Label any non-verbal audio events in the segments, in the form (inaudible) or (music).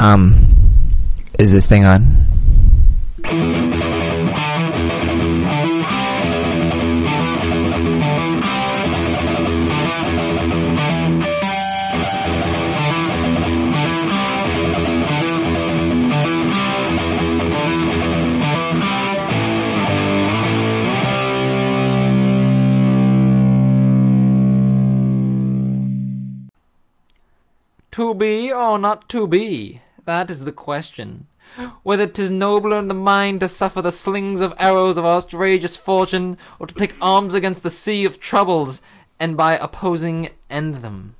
Um, is this thing on? To be or not to be? That is the question. Whether 'tis nobler in the mind to suffer the slings of arrows of outrageous fortune, or to take arms against the sea of troubles, and by opposing end them.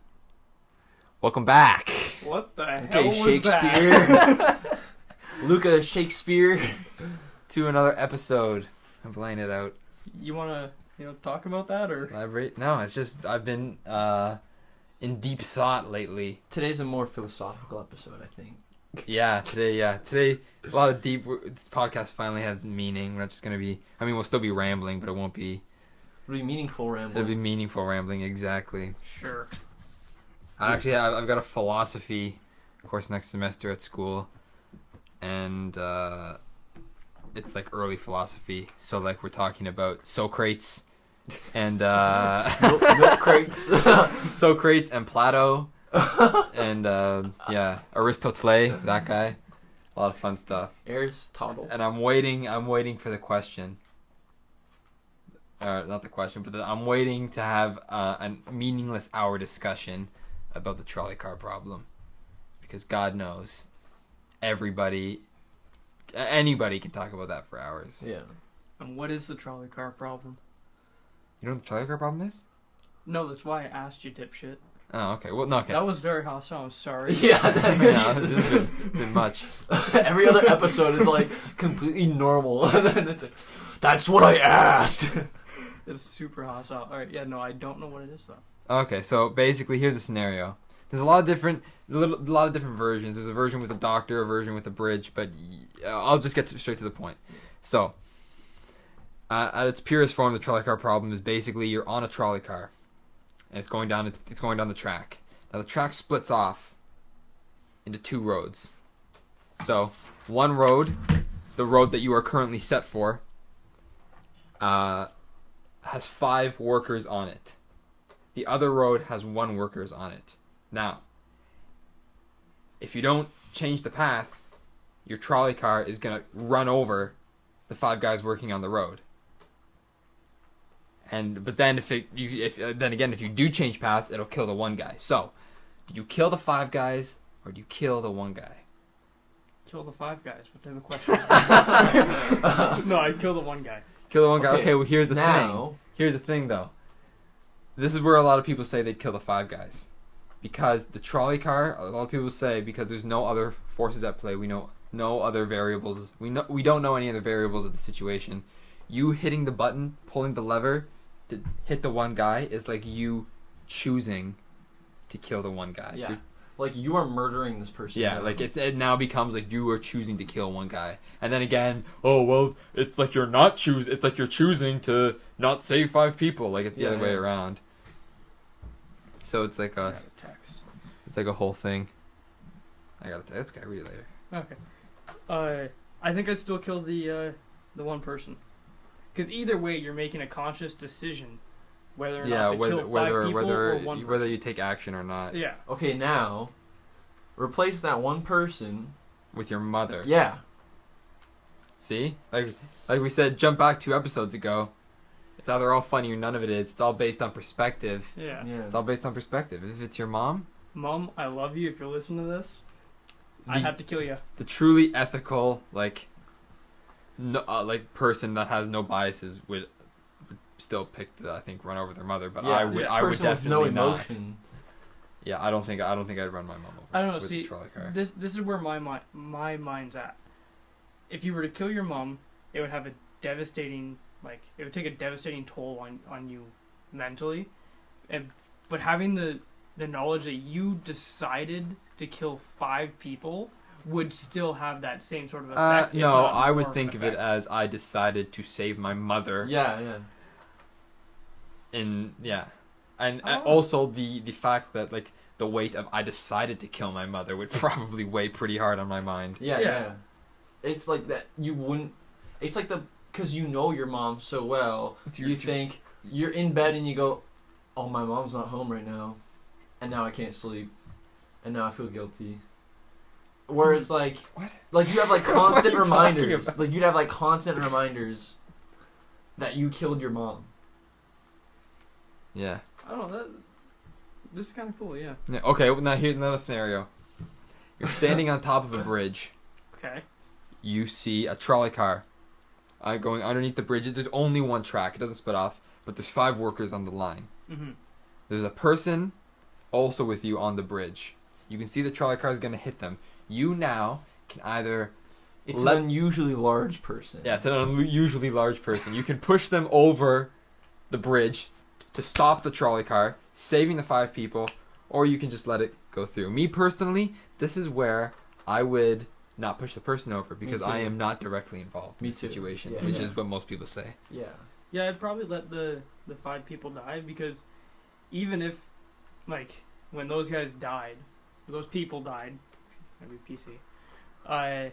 Welcome back. What the hell Okay, was that? Shakespeare. (laughs) Luca Shakespeare. To another episode of Laying It Out. You wanna, you know, talk about that or? Elaborate? No, it's just I've been uh, in deep thought lately. Today's a more philosophical episode, I think. Yeah, today, yeah, today, a lot of deep. This podcast finally has meaning. We're not just gonna be. I mean, we'll still be rambling, but it won't be. Really meaningful rambling. It'll be meaningful rambling. Exactly. Sure. I actually, have, I've got a philosophy course next semester at school, and uh, it's like early philosophy. So like we're talking about Socrates and uh, (laughs) milk, milk crates. (laughs) Socrates and Plato, (laughs) and uh, yeah, Aristotle, that guy. A lot of fun stuff. Aristotle. And I'm waiting. I'm waiting for the question. Uh, not the question, but the, I'm waiting to have uh, a meaningless hour discussion about the trolley car problem, because God knows, everybody, anybody can talk about that for hours. Yeah. And what is the trolley car problem? You know what the trolley car problem is? No, that's why I asked you, dipshit. Oh, okay. Well, no, okay. That was very hostile. I'm sorry. (laughs) Yeah. That, (laughs) no, it's just been, it's been much. (laughs) Every other episode is like completely normal, and then it's like, that's what I asked. It's super hostile. All right. Yeah. No, I don't know what it is though. Okay, so basically, here's a scenario. There's a lot of different, a little- a lot of different versions. There's a version with a doctor, a version with a bridge, but uh, I'll just get to, straight to the point. So, uh, at its purest form, the trolley car problem is basically you're on a trolley car, and it's going down, it's going down the track. Now the track splits off into two roads. So, one road, the road that you are currently set for, uh, has five workers on it. The other road has one workers on it. Now, if you don't change the path, your trolley car is gonna run over the five guys working on the road. And but then if it you if uh, then again if you do change paths, it'll kill the one guy. So, do you kill the five guys or do you kill the one guy? Kill the five guys. What type of question is that? (laughs) no, I kill the one guy. Kill the one guy. Okay, Okay, well here's the thing. now, Here's the thing, though. This is where a lot of people say they'd kill the five guys, because the trolley car. A lot of people say because there's no other forces at play. We know no other variables. We know we don't know any other variables of the situation. You hitting the button, pulling the lever to hit the one guy is like you choosing to kill the one guy. yeah, You're- like you are murdering this person. yeah, like it, it now becomes like you are choosing to kill one guy, and then again, oh well, it's like you're not choose. It's like you're choosing to not save five people. Like it's the Yeah, other way around. So it's like I a got a text. it's like a whole thing. I gotta tell this guy read it later. Okay. Uh, I think I'd still kill the uh, the one person. Because either way, you're making a conscious decision whether or yeah, not to whether kill five whether people whether or one person. whether you take action or not Yeah. Okay, now replace that one person. with your mother. Yeah. See, like like we said, jump back two episodes ago. It's either all funny or none of it is. It's all based on perspective. Yeah. Yeah. It's all based on perspective. If it's your mom, Mom, I love you. If you're listening to this, I have to kill you. the truly ethical like no, uh, like person that has no biases would, would still pick to I think run over their mother but yeah. I would yeah, I would definitely no not yeah I don't think I don't think I'd run my mom over I don't know, with see, trolley car This this is where my mi- my mind's at. If you were to kill your mom, it would have a devastating like it would take a devastating toll on on you mentally, and but having the the knowledge that you decided to kill five people would still have that same sort of uh, effect. if no I would think of it as I decided to save my mother Yeah, yeah. And yeah and, and Oh. also the the fact that like the weight of I decided to kill my mother would (laughs) probably weigh pretty hard on my mind. Yeah, Yeah. yeah. It's like that. You wouldn't. It's like the because you know your mom so well. It's you think you're in bed and you go, "Oh, my mom's not home right now," and now I can't sleep, and now I feel guilty. Whereas like, What? like you have like (laughs) What are constant you reminders. about? Like you'd have like constant reminders that you killed your mom. yeah. I don't know. That, this is kind of cool. Yeah. Yeah, Okay, now here's another scenario. You're standing on top of a bridge. Okay. You see a trolley car uh, going underneath the bridge. There's only one track. It doesn't split off, but there's five workers on the line. Mm-hmm. There's a person also with you on the bridge. You can see the trolley car is going to hit them. You now can either It's Let- an unusually large person. Yeah, it's an unusually large person. You can push them over the bridge to stop the trolley car, saving the five people, or you can just let it go through. Me personally, this is where I would not push the person over because I am not directly involved Me in the too. situation, Yeah, which yeah. is what most people say. Yeah. Yeah, I'd probably let the the five people die because even if like when those guys died, those people died, maybe PC. I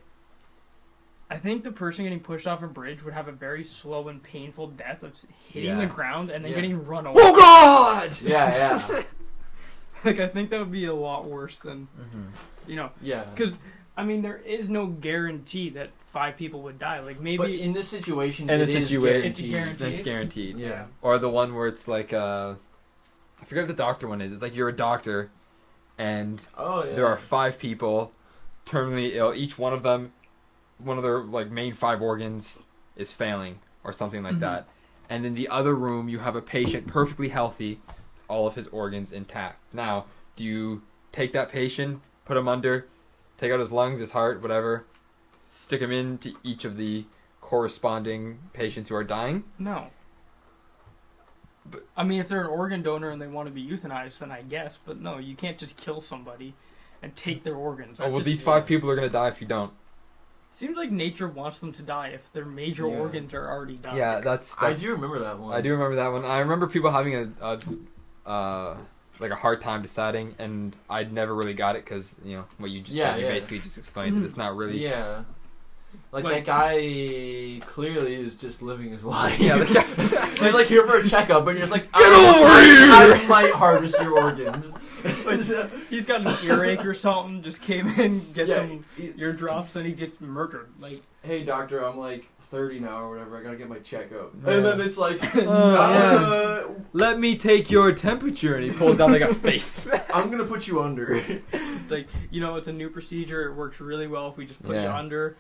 I think the person getting pushed off a bridge would have a very slow and painful death of hitting Yeah. the ground and then Yeah. getting run over. Oh God! (laughs) Yeah, yeah, (laughs) like I think that would be a lot worse than Mm-hmm. you know yeah. because I mean there is no guarantee that five people would die. Like maybe But in this situation, In it this is situation- It's guaranteed. guaranteed. That's guaranteed. Yeah. Or the one where it's like, uh, I forget what the doctor one is. It's like you're a doctor, and Oh yeah. there are five people terminally ill. Each one of them, one of their like main five organs is failing or something like Mhm. that. And in the other room, you have a patient perfectly healthy, all of his organs intact. Now, do you take that patient, put him under, take out his lungs, his heart, whatever, stick him into each of the corresponding patients who are dying? no. But- I mean, if they're an organ donor and they want to be euthanized, then I guess. But no, you can't just kill somebody and take their organs. Oh well, just- these five people are gonna die if you don't. Seems like nature wants them to die if their major Yeah. organs are already done. Yeah, that's, I do remember that one. I do remember that one. I remember people having a, a uh, like a hard time deciding, and I never really got it because you know what you just Yeah, said. You yeah. basically just explained it. It's not really. Yeah. Like, Like- that guy clearly is just living his (laughs) life. Yeah, the guy- (laughs) He's like here for a checkup, and you're just like, Get I, over here! I might harvest your organs. He's got an earache or something. Just came in, get Yeah, some he- eardrops, and he gets murdered. Like hey doctor, I'm like 30 now or whatever. I gotta get my checkup. Yeah. And then it's like, (laughs) uh, Let me take your temperature, and he pulls down like a face. I'm gonna put you under. it's like you know, it's a new procedure. It works really well if we just put you Yeah. under.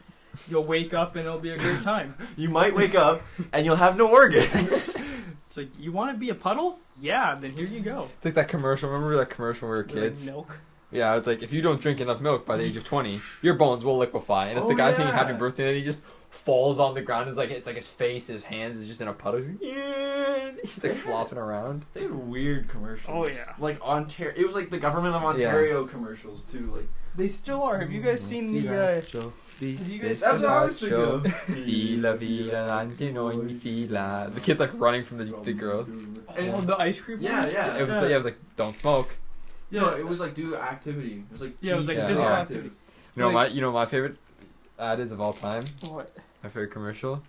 You'll wake up and it'll be a great time. (laughs) you might wake up and you'll have no organs. (laughs) It's like you want to be a puddle? Yeah, then here you go. It's like that commercial. Remember that commercial when we were Like kids? milk. Yeah, I was like, if you don't drink enough milk by the age of twenty, your bones will liquefy. And it's Oh, the guy singing yeah. "Happy Birthday," and he just falls on the ground. It's like it's like his face, his hands is just in a puddle. He's like, yeah, he's like (laughs) flopping around. They had weird commercials. Oh, yeah. Like Ontario, it was like the government of Ontario commercials too. Like They still are. Have you guys seen the? Uh, you guys- that's what I was thinking of. Fila, fila, antinoi, fila. The kid's like running from the, the girl. oh, the ice cream. Yeah, one? yeah. It was, yeah, it was like, don't smoke. No, it was like do activity. It was like Yeah, it was like physical activity. You know Like- my, you know my favorite ad is of all time. What? My favorite commercial.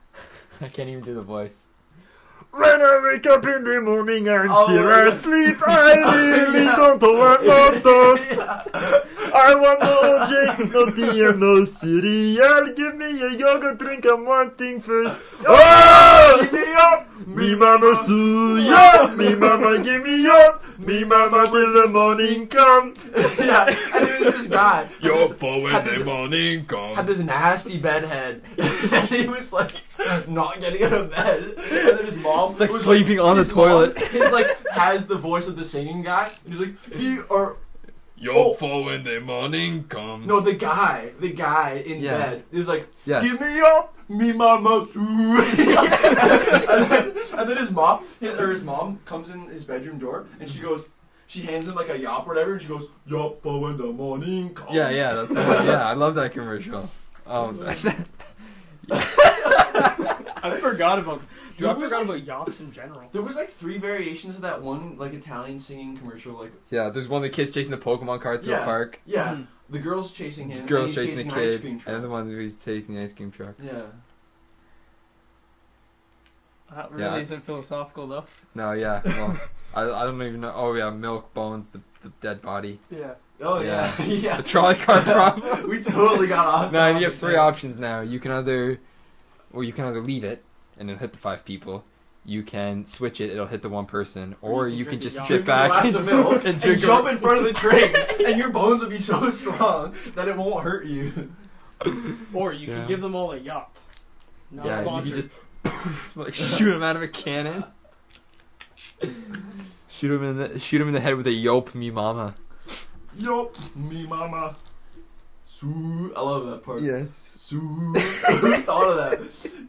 (laughs) I can't even do the voice. When I wake up in the morning, I'm Oh, still yeah. asleep. I (laughs) really Yeah. don't want no toast. (laughs) I want no OJ, no tea, and no cereal. Give me a yogurt drink and one thing first. Oh, oh give me up. Me mama suya, (laughs) me mama give me up. Me mama till the morning come. yeah, and it was this guy. had Yo, for when the morning had this nasty bed head, and he was like not getting out of bed, and then his mom like was sleeping on the toilet. He's like has the voice of the singing guy. He's like, you are Yo, Oh. for when the morning come. no the guy, the guy in Yeah. bed is like, Yes. give me up, me mama su. (laughs) and, then, and then his mom, his, or his mom comes in his bedroom door, and she goes. She hands him like a yop or whatever, and she goes, "Yop for when the morning comes." Yeah, yeah, that's the one. yeah. I love that commercial. Um, (laughs) (laughs) I forgot about. Dude, I There was forgot like- about yops in general. There was like three variations of that one like Italian singing commercial. Like Yeah, there's one of the kids chasing the Pokemon card through Yeah. a park. yeah, Mhm. the girl's chasing The him. girl's and he's chasing the an ice cream truck. and the one who's chasing the ice cream truck. Yeah. That really Yeah. isn't philosophical though. No, yeah. Well, (laughs) I, I don't even know. Oh yeah, milk bones, the, the dead body, Yeah. Oh yeah, yeah. (laughs) the trolley car (laughs) problem. we totally got off. no, you have three options now. You can either, well, you can either leave it and it'll hit the five people. You can switch it; it'll hit the one person, or, Or you you can can just sit back glass of milk (laughs) and and, drink jump in front of the train, (laughs) and your bones will be so strong that it won't hurt you. (laughs) Or you Yeah. can give them all a yop. Not Yeah, you can just like shoot them out of a cannon. shoot him in the shoot him in the head with a yope me mama. Yup, me mama. Sue, I love that part. Yes. Sue, who thought of that?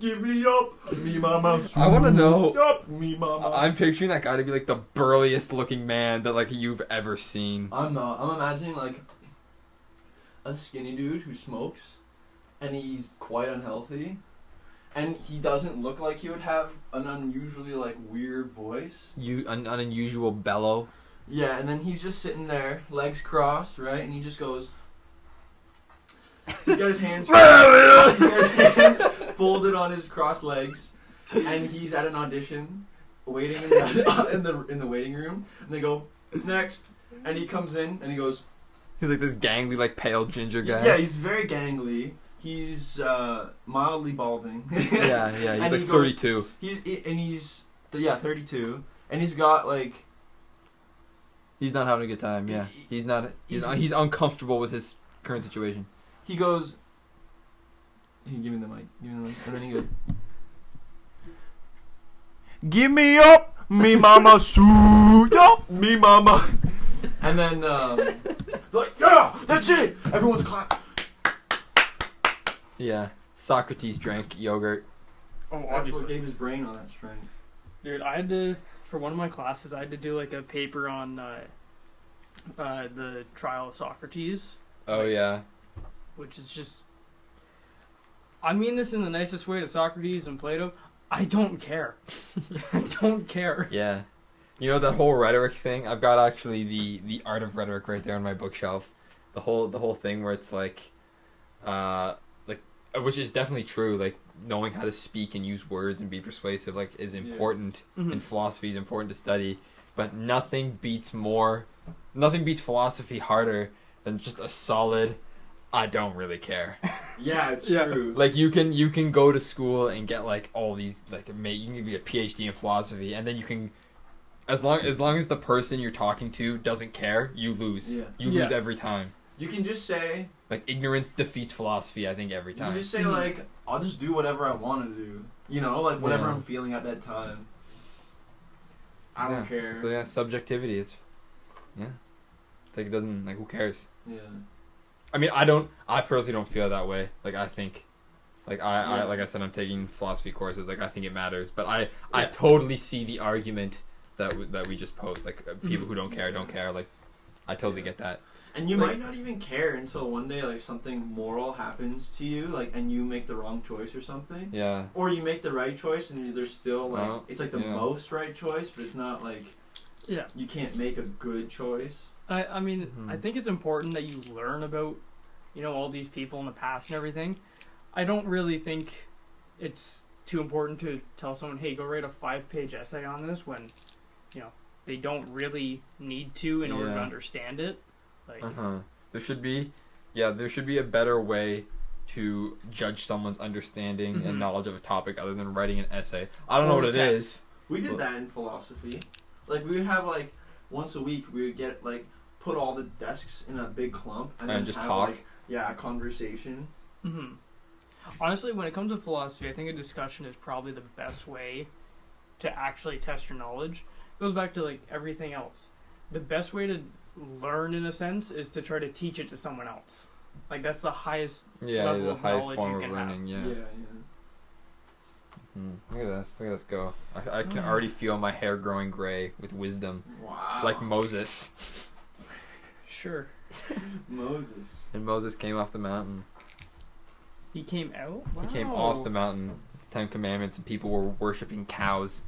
Give me up, me mama. I wanna know- Yup, me mama. I'm picturing that guy to be like the burliest looking man that like you've ever seen. I'm not. I'm imagining like a skinny dude who smokes, and he's quite unhealthy, and he doesn't look like he would have an unusually like weird voice. You an, an unusual bellow. Yeah, and then he's just sitting there, legs crossed, right, and he just goes. (laughs) He's got his hands. (laughs) he's got his hands folded on his crossed legs, and he's at an audition, waiting in the (laughs) in the, in the waiting room. And they go next, and he comes in and he goes. He's like this gangly, like pale ginger guy. Yeah, he's very gangly. He's uh, mildly balding. (laughs) yeah, yeah. He's (laughs) And like he goes- 32. he's and he's yeah, thirty two, and he's got like He's not having a good time. Yeah, he's not. He's He's- he's uncomfortable with his current situation. he goes. He give me the mic, give me the mic, and then he goes. Give me up, me mama, sue, yup, me mama. And then, um, they're (laughs) like, yeah, that's it. Everyone's clap. Yeah. Socrates drank yogurt. Oh, That's obviously. what gave his brain all that strength. Dude, I had to for one of my classes. I had to do like a paper on uh, uh, the trial of Socrates, Oh yeah. which is just. I mean this in the nicest way to Socrates and Plato. I don't care. (laughs) I don't care. Yeah. You know that whole rhetoric thing? I've got actually the the art of rhetoric right there on my bookshelf. The whole the whole thing where it's like uh like which is definitely true, like knowing how to speak and use words and be persuasive like is Yeah. important Mhm. and philosophy is important to study, but nothing beats more nothing beats philosophy harder than just a solid I don't really care. (laughs) Yeah, it's Yeah. true. Like you can you can go to school and get like all these like you can get a PhD in philosophy and then you can as long as long as the person you're talking to doesn't care, you lose. Yeah. You Yeah. lose every time. You can just say, Like ignorance defeats philosophy, I think every time. you can just say Mhm. like, I'll just do whatever I want to do. You know, like whatever Yeah. I'm feeling at that time. I don't Yeah. care. So yeah, subjectivity. It's yeah. It's like it doesn't like who cares. yeah. I mean, I don't. I personally don't feel that way. Like I think, like I, I like I said, I'm taking philosophy courses. Like I think it matters, but I, I totally see the argument that w- that we just posed. Like uh, people Mhm. who don't care don't care. Like I totally Yeah. get that. And you Like- might not even care until one day like something moral happens to you, like and you make the wrong choice or something. Yeah. Or you make the right choice and there's still like Well, it's like the yeah. most right choice, but it's not like Yeah. you can't make a good choice. I, I mean, Mhm. I think it's important that you learn about, you know, all these people in the past and everything. I don't really think it's too important to tell someone, hey, go write a five page essay on this when, you know, they don't really need to in order to understand it. Like, Uh huh. There should be, yeah, there should be a better way to judge someone's understanding Mhm. and knowledge of a topic other than writing an essay. I don't know what a it test. is. We did Well- that in philosophy. Like we would have like once a week we would get like put all the desks in a big clump and, And then just have, talk? like yeah, a conversation. Mm-hmm. Honestly, when it comes to philosophy, I think a discussion is probably the best way to actually test your knowledge. It goes back to like everything else. The best way to learn, in a sense, is to try to teach it to someone else. Like that's the highest. Yeah, level the of highest knowledge form you of can have. Yeah, Yeah. yeah. Hmm, Look at this. Look at this go. I, I can Mm. already feel my hair growing gray with wisdom, Wow. like Moses. Sure. (laughs) Moses. And Moses came off the mountain. He came out. He came off the mountain, Ten Commandments and people were worshiping cows.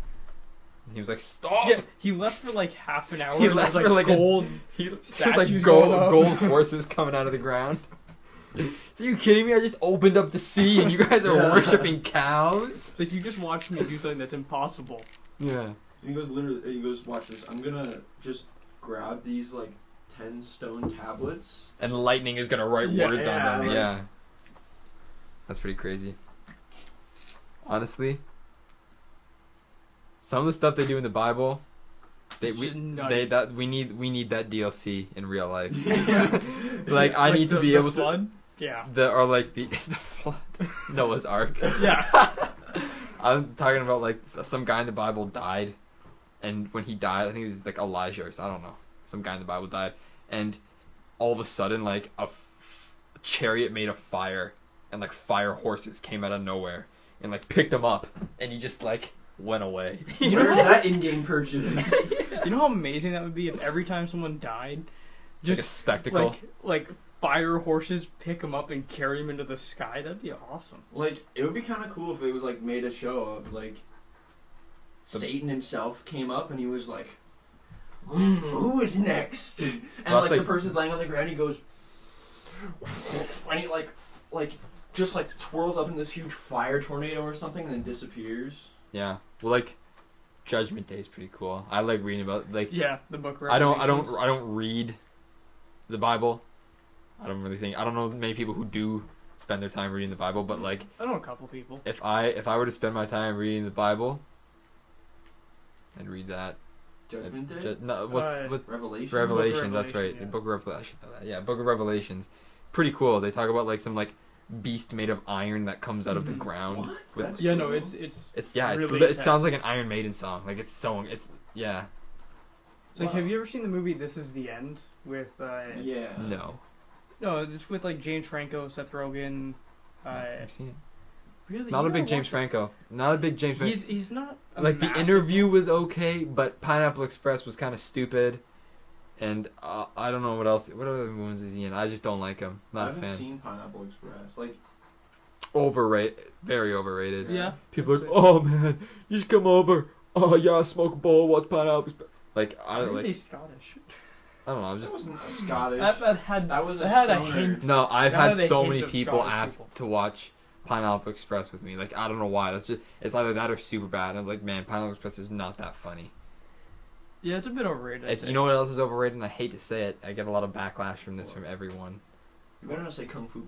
He was like, "Stop!" Yeah, he left for like half an hour. He and left there was, for, like, like, a- gold. He (laughs) (laughs) there's Statues like going gold, up. gold horses coming out of the ground. Are you kidding me? I just opened up the sea and you guys are Yeah. worshiping cows. It's like you just watched me do something that's impossible. Yeah. And he goes literally. He goes, watch this. I'm gonna just grab these like ten stone tablets. And lightning is gonna write Yeah. words Yeah, on them. like- yeah. That's pretty crazy. Honestly, some of the stuff they do in the Bible, they we they that we need we need that DLC in real life. (laughs) yeah. Like I need to be the able to flood? Yeah. the or like the, (laughs) the flood, Noah's Ark. Yeah. (laughs) I'm talking about like some guy in the Bible died, and when he died, I think it was like Elijah or so- I don't know. Some guy in the Bible died, and all of a sudden, like a f- chariot made of fire, and like fire horses came out of nowhere and like picked him up, and he just like went away. (laughs) You Where's know- that in-game purchase? You know how amazing that would be if every time someone died, like a just spectacle. like like fire horses pick him up and carry him into the sky. That'd be awesome. like it would be kind of cool if it was like made a show of like The- Satan himself came up and he was like, mm, "Who is next?" And Well, like that's the person's laying on the ground, he goes, and he like like just like twirls up in this huge fire tornado or something, and then disappears. yeah. Well, like Judgment Day is pretty cool. I like reading about like Yeah, the book. I don't I don't I don't read the Bible. I don't really think I don't know many people who do spend their time reading the Bible, but like I know a couple people. if I if I were to spend my time reading the Bible, I'd read that. Judgment Day, Ju- no, what's Uh, what's Revelation. Revelation? That's right. Yeah. Book of Revelation. Yeah, Book of Revelations. Pretty cool. They talk about like some like beast made of iron that comes out of the Mhm. ground. What? With- That's Yeah, no, it's it's. It's yeah. Really li- it sounds like an Iron Maiden song. Like it's so it's yeah. It's like, have you ever seen the movie This Is the End with? Uh, yeah. No. No, it's with like James Franco, Seth Rogen. Uh, I've seen it. really, Not you a big James watch Franco. Not a big James. Franco. He's he's not a like the massive- interview was okay, but Pineapple Express was kind of stupid, and uh, I don't know what else. What other ones is he in? I just don't like him. I Not a haven't fan. seen Pineapple Express. Like, Overrated. Very overrated. Yeah. People are like, oh man, you should come over. Oh yeah, smoke a bowl, watch Pineapple Express. Like I don't Are they like. Scottish? (laughs) I don't know. I'm that just. wasn't a Scottish. That, that had That was a that had a hint. No, I've That had had so many people Scottish ask people. to watch Pineapple Express with me. Like I don't know why. That's just. It's either that or super bad. And I was like, man, Pineapple Express is not that funny. Yeah, it's a bit overrated. It's, you know what else is overrated? And I hate to say it. I get a lot of backlash from this from everyone. You better not say Kung Fu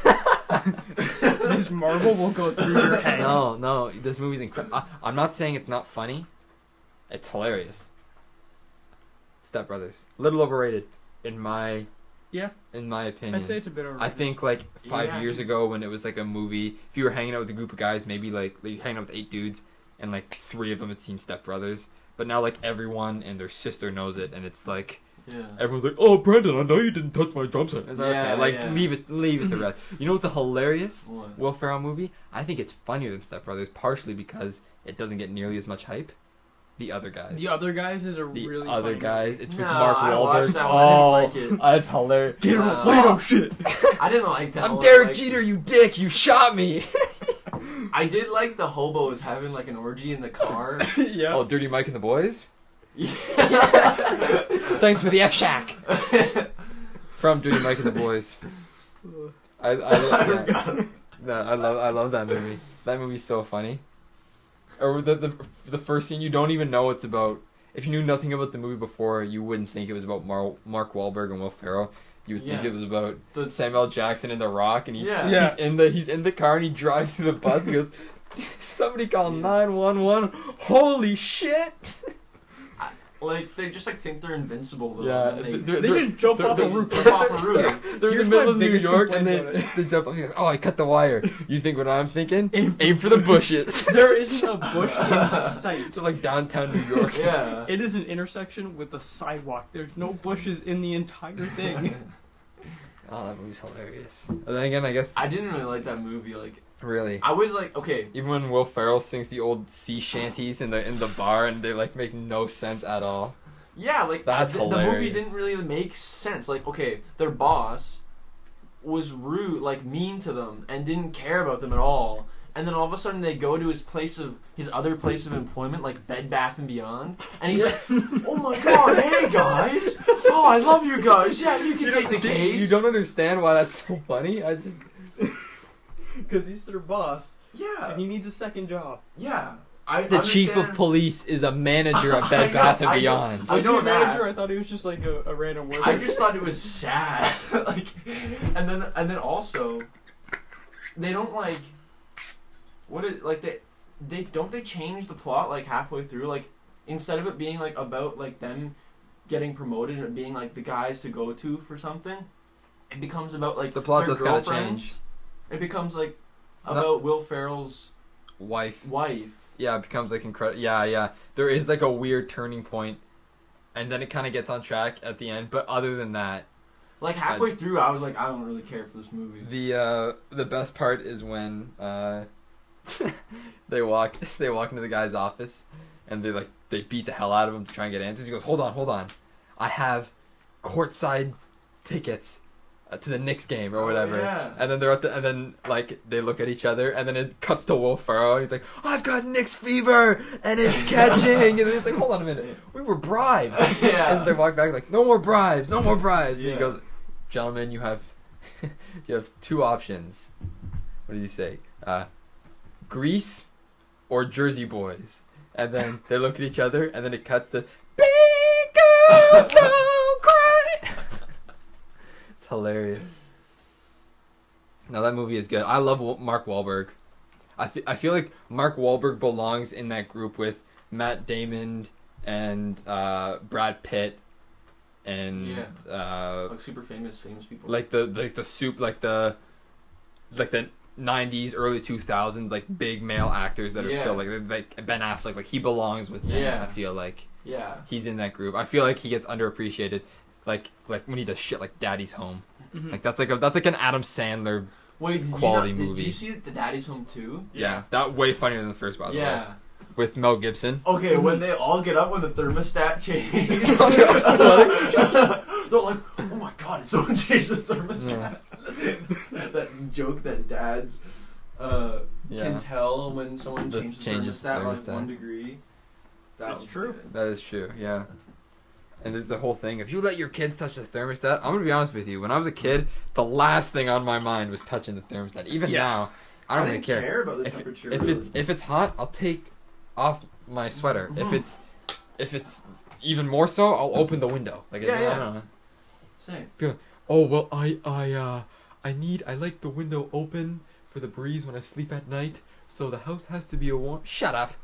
Panda. (laughs) (laughs) this marble will go through your (laughs) head. No, no, this movie's incredible. I'm not saying it's not funny. It's hilarious. Step Brothers, little overrated, in my Yeah. in my opinion. I'd say it's a bit overrated. I think like five Yeah. years ago when it was like a movie, if you were hanging out with a group of guys, maybe like, like hanging out with eight dudes, and like three of them had seen Step Brothers. But now like everyone and their sister knows it, and it's like Yeah. everyone's like, "Oh, Brandon, I know you didn't touch my drum set." Like, Yeah, okay, like yeah. leave it, leave it to Mhm. rest. You know what's a hilarious What? Will Ferrell movie? I think it's funnier than Step Brothers, partially because it doesn't get nearly as much hype. The other guys. the other guys is a The really other funny guys. movie. It's with No, Mark I watched Wahlberg. that one, I didn't oh, like it. that's hilarious. Get him Nah. a Play-Doh shit. (laughs) I didn't like that I'm one. Derek Like, Jeter, you dick! You shot me. (laughs) I did like the hobos having like an orgy in the car. (laughs) yeah. Oh, Dirty Mike and the Boys. Yeah. Thanks for the F Shack. From Dirty Mike and the Boys. I, I, I yeah. forgot. No, I love I love that movie. That movie's so funny. Or the the the first scene you don't even know it's about. If you knew nothing about the movie before, you wouldn't think it was about Mar- Mark Wahlberg and Will Ferrell. You would think Yeah. it was about The- Samuel Jackson in The Rock, and he, Yeah. Yeah. he's in the he's in the car and he drives to the bus. and He goes, (laughs) "Somebody call Yeah. nine one one! Holy shit!" (laughs) Like they just like think they're invincible though. Yeah, and then they're- They they're- just jump they're- off a they're- roof. Jump off a roof. (laughs) They're in Here's the middle my of New biggest York and complaint they, about they jump. He "Oh, I cut the wire." You think what I'm thinking? Aim Aim for the bushes. (laughs) There isn't a bush in (laughs) sight. It's like downtown New York. Yeah. It is an intersection with a sidewalk. There's no bushes in the entire thing. Oh, that movie's hilarious. And then again, I guess I didn't really like that movie. Like really, I was like, okay, even when Will Ferrell sings the old sea shanties in the in the bar and they like make no sense at all. yeah, like That's the, the movie didn't really make sense. Like okay, their boss was rude, like mean to them, and didn't care about them at all. and then all of a sudden they go to his place of his other place of employment, like Bed Bath and Beyond, and he's like, (laughs) "Oh my god, hey guys! Oh, I love you guys. Yeah, you can take the See, case." You don't understand why that's so funny. I just (laughs) Because he's their boss, Yeah, and he needs a second job. yeah. I the chief of understand- police is a manager at (laughs) I Bed know, Bath and I know. Beyond. I Was know he a that. manager? I thought he was just like a, a random worker. I just thought it was sad. (laughs) like, and then and then also, they don't like. What is like they they don't they change the plot like halfway through like instead of it being like about like them getting promoted and it being like the guys to go to for something, it becomes about like The plot their does kinda girlfriends. change. It becomes like about Will Ferrell's Wife. wife. Yeah, it becomes like incredible. Yeah, yeah. There is like a weird turning point, and then it kind of gets on track at the end. But other than that, Like halfway through, I was like, I don't really care for this movie. the uh, the best part is when uh, (laughs) they walk (laughs) they walk into the guy's office, and they like they beat the hell out of him to try and get answers. He goes, "Hold on, hold on, I have courtside tickets." Uh, To the Knicks game or Oh, whatever, yeah. and then they're at the, and then like they look at each other, and then it cuts to Will Ferrell, and he's like, "I've got Knicks fever, and it's (laughs) catching," and it's like, "Hold on a minute, we were bribed." (laughs) yeah. And they walk back like, "No more bribes, no more bribes." And he goes, "Gentlemen, you have (laughs) you have two options." What did he say? Uh, Grease or Jersey Boys. And then they look at each other, and then it cuts to "Big girls don't cry." it's hilarious. Now that movie is good. I love Mark Wahlberg. I, fe- I feel like Mark Wahlberg belongs in that group with Matt Damon and uh, Brad Pitt and Yeah. uh, like super famous, famous people. like the like the soup like the like the 90s early 2000s like big male actors that are Yeah. still like like Ben Affleck like he belongs with them Yeah. I feel like yeah. he's in that group I feel like he gets underappreciated like like when he does shit like Daddy's Home Mhm. like that's like a that's like an Adam Sandler Wait, did Quality you not, movie. Did you see the Daddy's Home too? yeah, that way funnier than the first by the way Yeah. with Mel Gibson Okay, when they all get up when the thermostat changed, Sweating. (laughs) (laughs) they're like, "Oh my god, did someone (laughs) change the thermostat?" that joke that dads uh, yeah can tell when someone The changes the changes thermostat, thermostat. like one degree. That That's true. good. That is true, yeah. And there's the whole thing. If you let your kids touch the thermostat, I'm gonna be honest with you. When I was a kid, the last thing on my mind was touching the thermostat. Even Yeah. now, I don't really didn't care. about the If, temperature. if it's if it's hot, I'll take off my sweater. If Mhm. it's if it's even more so, I'll open the window. Like Yeah, I yeah. don't know. Same. Oh well, I I uh I need I like the window open for the breeze when I sleep at night. So the house has to be a warm. Shut up.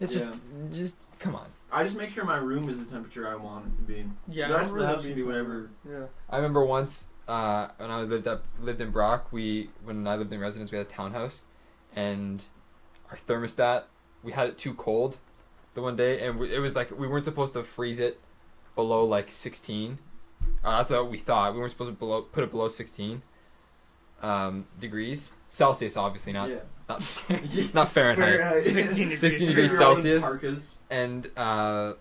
It's just just come on. I just make sure my room is the temperature I want it to be. Yeah, the I rest of the house can be whatever. Yeah. I remember once uh, when I lived up lived in Brock, we when I lived in residence, we had a townhouse, and our thermostat we had it too cold, the one day, and we, it was like we weren't supposed to freeze it below like sixteen. Uh, that's what we thought. We weren't supposed to below put it below sixteen um, degrees Celsius, obviously not yeah. Not (laughs) not Fahrenheit. Fahrenheit. 16 (laughs) degrees. 16 degrees all in Celsius. Parkas. and uh,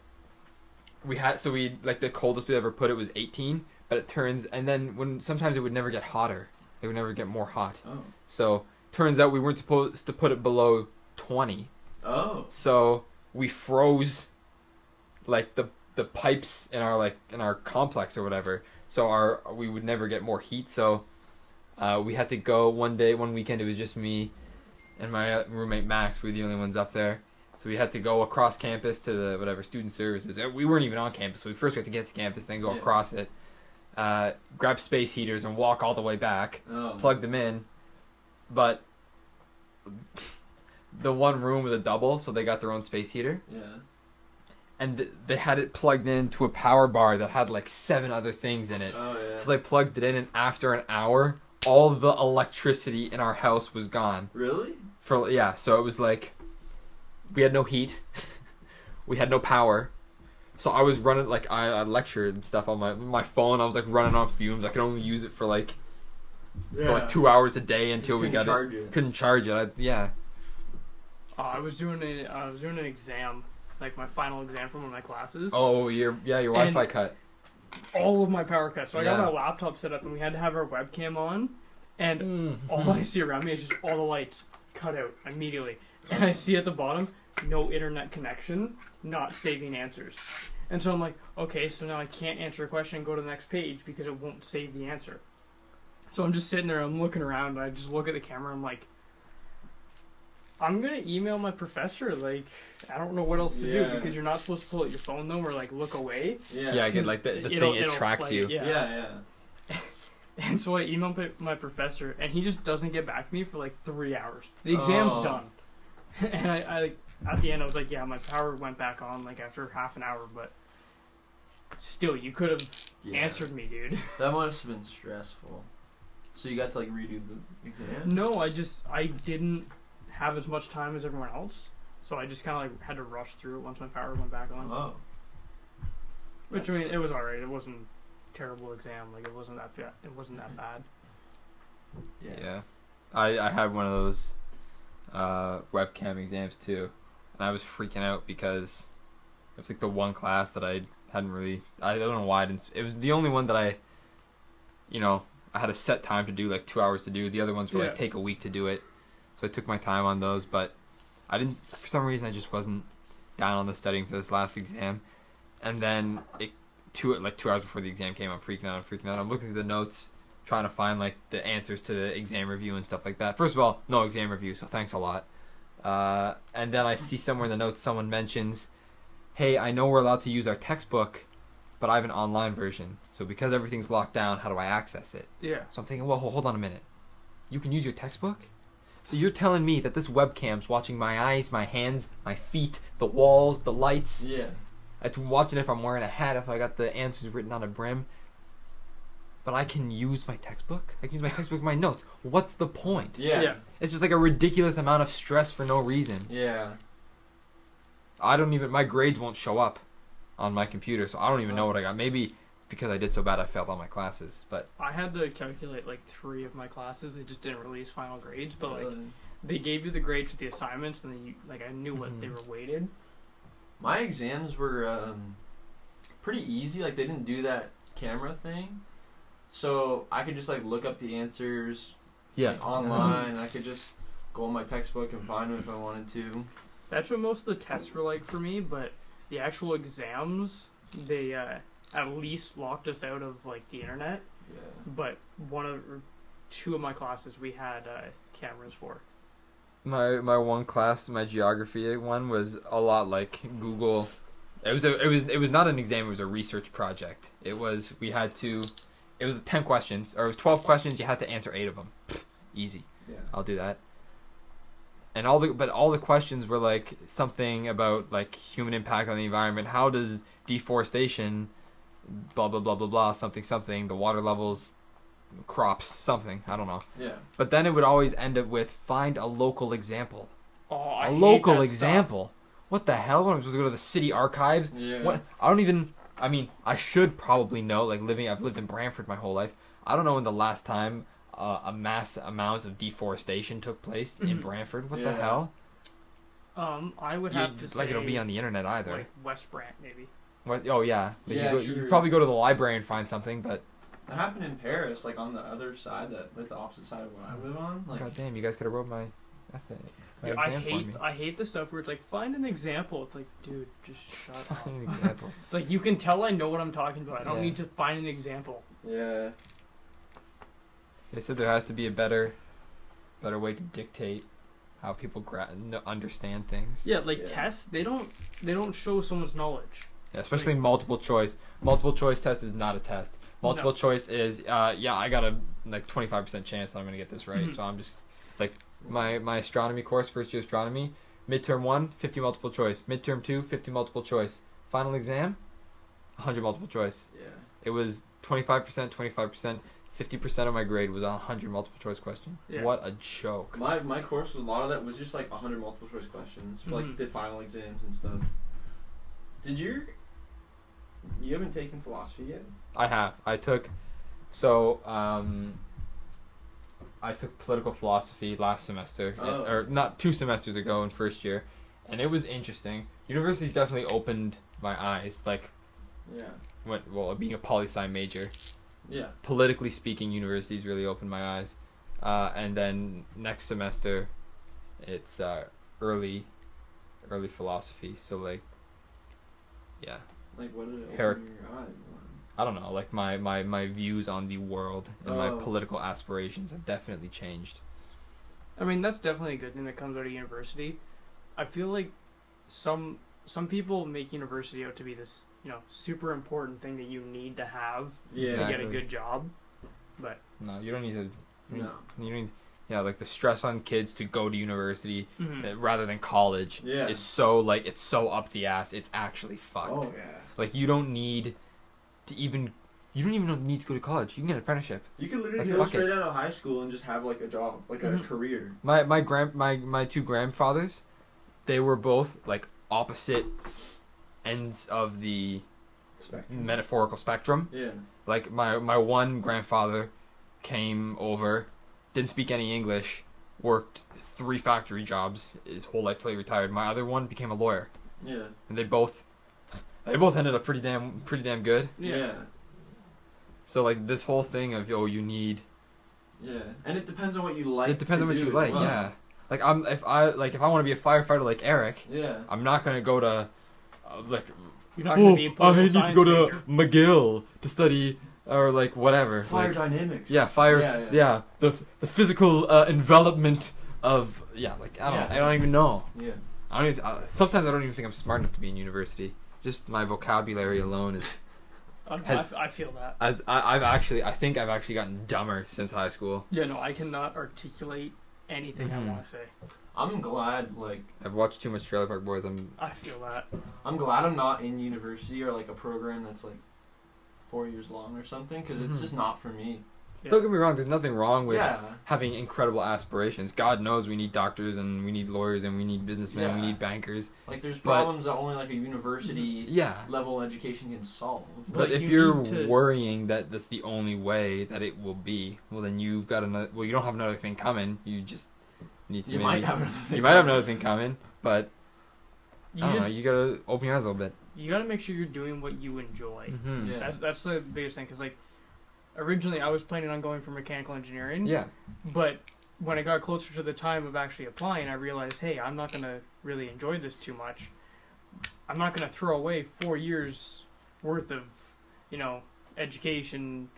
we had so we like the coldest we ever put it was 18 but it turns and then when sometimes it would never get hotter it would never get more hot Oh. so turns out we weren't supposed to put it below 20 Oh. so we froze like the the pipes in our like in our complex or whatever so our we would never get more heat so uh, we had to go one day one weekend it was just me and my roommate max we were the only ones up there so we had to go across campus to the whatever student services Uh, we weren't even on campus so we first had to get to campus then go Yeah. across it uh, grab space heaters and walk all the way back Oh. plug them in, but the one room was a double, so they got their own space heater, Yeah. and th- they had it plugged into a power bar that had like seven other things in it. Oh yeah. So they plugged it in, and after an hour, all the electricity in our house was gone. really? For yeah, so it was like we had no heat, (laughs) we had no power. So I was running like I, I lectured and stuff on my my phone. I was like running on fumes. I could only use it for like for like two hours a day until we got charge it. it. Couldn't charge it. I, yeah. Uh, I was doing a, I was doing an exam, like my final exam for one of my classes. Oh, your yeah, your Wi-Fi cut. All of my power cut. So I got Yeah. my laptop set up, and we had to have our webcam on. And Mm. all I see around me is just all the lights cut out immediately. And I see at the bottom, no internet connection, not saving answers. And so I'm like, okay, so now I can't answer a question and go to the next page because it won't save the answer. So I'm just sitting there, I'm looking around, I just look at the camera, I'm like, I'm gonna email my professor. Like, I don't know what else to Yeah. do because you're not supposed to pull out your phone though, or like look away. Yeah. Yeah, I get like the, the It'll- thing it it'll tracks flag you. Yeah. yeah. Yeah. (laughs) And so I emailed my, my professor, and he just doesn't get back to me for like three hours. The oh. exam's Oh. done, (laughs) and I, I like, at the end I was like, yeah, my power went back on like after half an hour, but still, you could have Yeah. answered me, dude. (laughs) That must have been stressful. So you got to like redo the exam. No, I just I didn't have as much time as everyone else, so I just kind of like had to rush through it once my power went back on. Oh. Which I mean, it was alright. It wasn't a terrible exam. Like it wasn't that bad. It wasn't that bad. Yeah. Yeah, I I had one of those uh, webcam exams too, and I was freaking out because it was like the one class that I hadn't really. I don't know why I didn't. It was the only one that I, you know, I had a set time to do, like two hours to do. The other ones were Yeah. like take a week to do it, so I took my time on those. But I didn't. For some reason, I just wasn't down on the studying for this last exam, and then it two like two hours before the exam came, I'm freaking out. I'm freaking out. I'm looking through the notes trying to find like the answers to the exam review and stuff like that. First of all, no exam review, so thanks a lot. Uh, and then I see somewhere in the notes someone mentions, "Hey, I know we're allowed to use our textbook, but I have an online version. So because everything's locked down, how do I access it?" Yeah. So I'm thinking, well, hold on a minute. You can use your textbook? So you're telling me that this webcam's watching my eyes, my hands, my feet, the walls, the lights. Yeah. It's watching if I'm wearing a hat, if I got the answers written on a brim. But I can use my textbook. I can use my textbook, my notes. What's the point? Yeah. Yeah. It's just like a ridiculous amount of stress for no reason. Yeah. I don't even. My grades won't show up on my computer, so I don't even know what I got. Maybe because I did so bad, I failed all my classes. But I had to calculate like three of my classes. They just didn't release final grades, but like they gave you the grades for the assignments, and then you like I knew what they Mhm. were weighted. my exams were um, pretty easy. Like they didn't do that camera thing, so I could just like look up the answers yeah, like, online. I could just go on my textbook and find them if I wanted to. That's what most of the tests were like for me, but the actual exams, they uh, at least locked us out of like the internet. Yeah. But one of or two of my classes we had uh, cameras for. my my one class, my geography one was a lot like Google. It was a, it was it was not an exam. It was a research project. It was we had to. It was ten questions or it was twelve questions. You had to answer eight of them. Easy. Yeah. I'll do that. And all the but all the questions were like something about like human impact on the environment. How does deforestation, blah blah blah blah blah, something something, the water levels, crops, something. I don't know. Yeah. But then it would always end up with find a local example. Oh, I A hate local that example. What the hell? When I'm supposed to go to the city archives? Yeah. What? I don't even. I mean, I should probably know. Like living, I've lived in Brantford my whole life. I don't know when the last time uh, a mass amount of deforestation took place in Mhm. Brantford. What the hell? Um, I would You- have to say like it'll be on the internet either. like West Brant maybe. What? Oh yeah. Like, Yeah, you, go, true. you probably go to the library and find something, but That happened in Paris, like on the other side, that like the opposite side of what I live on. Like, god damn, you guys could have wrote my essay, my Yeah, I exam for hate me. I hate the stuff where it's like find an example. It's like, dude, just (laughs) shut up. Find an example. It's like you can tell I know what I'm talking about. I don't Yeah. need to find an example. yeah, They said there has to be a better, better way to dictate how people gra- understand things. Yeah, like Yeah. tests, they don't they don't show someone's knowledge. Yeah, especially multiple choice. Multiple choice test is not a test. Multiple No. choice is, uh, yeah, I got a like twenty five percent chance that I'm gonna get this right. Mhm. So I'm just like my my astronomy course, first year astronomy, midterm one, 50 multiple choice. Midterm two, 50 multiple choice. Final exam, hundred multiple choice. yeah. It was twenty five percent, twenty five percent. Fifty percent of my grade was a hundred multiple choice question. Yeah. What a joke! My my course was a lot of that was just like hundred multiple choice questions for like Mhm. the final exams and stuff. Did you? You haven't taken philosophy yet? I have. I took so um I took political philosophy last semester Oh. or not two semesters ago in first year and it was interesting. University's definitely opened my eyes like Yeah. when well being a poli sci major. Yeah. Politically speaking, universities really opened my eyes. Uh, and then next semester it's uh, early, early philosophy. So like, yeah, Like what did it Hair- open your eyes? I don't know, like my my my views on the world and my Oh. political aspirations have definitely changed. I mean, that's definitely a good thing that comes out of university. I feel like some some people make university out to be this, you know, super important thing that you need to have Yeah. to get a Exactly. good job. But No, you don't need to. You No. You don't need, yeah, like the stress on kids to go to university mhm. uh, rather than college Yeah. is so like it's so up the ass. It's actually fucked. Oh yeah. Like you don't need to even. You don't even need to go to college. You can get an apprenticeship. You can literally Like, go straight out of high school and just have like a job, like a Mhm. career. My my grand my my two grandfathers, they were both like opposite ends of the Spectrum. metaphorical spectrum. Yeah. Like my my one grandfather came over, didn't speak any English, worked three factory jobs his whole life till he retired. My other one became a lawyer, Yeah. and they both they both ended up pretty damn pretty damn good. Yeah. Yeah. So like this whole thing of oh you need Yeah. And it depends on what you like. it depends to on what do you like, well. yeah. Like I'm if I like if I want to be a firefighter like Eric, Yeah. I'm not gonna go to uh, like You're not going to be a oh I need to science go to. McGill to study or like whatever. Fire like, dynamics. Yeah, fire. Yeah, Yeah, yeah. the the physical uh, envelopment of yeah, like I don't, Yeah. I don't even know. Yeah. I don't. Even, uh, sometimes I don't even think I'm smart enough to be in university. Just my vocabulary alone is. (laughs) I, has- I, I feel that. I, I, I've actually, I think I've actually gotten dumber since high school. Yeah, no, I cannot articulate anything Mhm. I want to say. I'm glad, like, I've watched too much Trailer Park Boys. I'm. I feel that. I'm glad I'm not in university or like a program that's like four years long or something, because it's Mhm. just not for me. Yeah. Don't get me wrong. There's nothing wrong with yeah. having incredible aspirations. God knows we need doctors and we need lawyers and we need businessmen. We need bankers. Like, there's But- problems that only like a university Yeah. level education can solve. But Like, if you you're to- worrying that that's the only way that it will be, well then you've got another. Well, you don't have another thing coming. You just need to You maybe. might have another. you might have another thing coming, but You I don't just know. You gotta open your eyes a little bit. you got to make sure you're doing what you enjoy. Mm-hmm. Yeah. That's that's the biggest thing because like originally I was planning on going for mechanical engineering. Yeah. But when I got closer to the time of actually applying, I realized, hey, I'm not gonna really enjoy this too much. I'm not gonna throw away four years worth of, you know, education,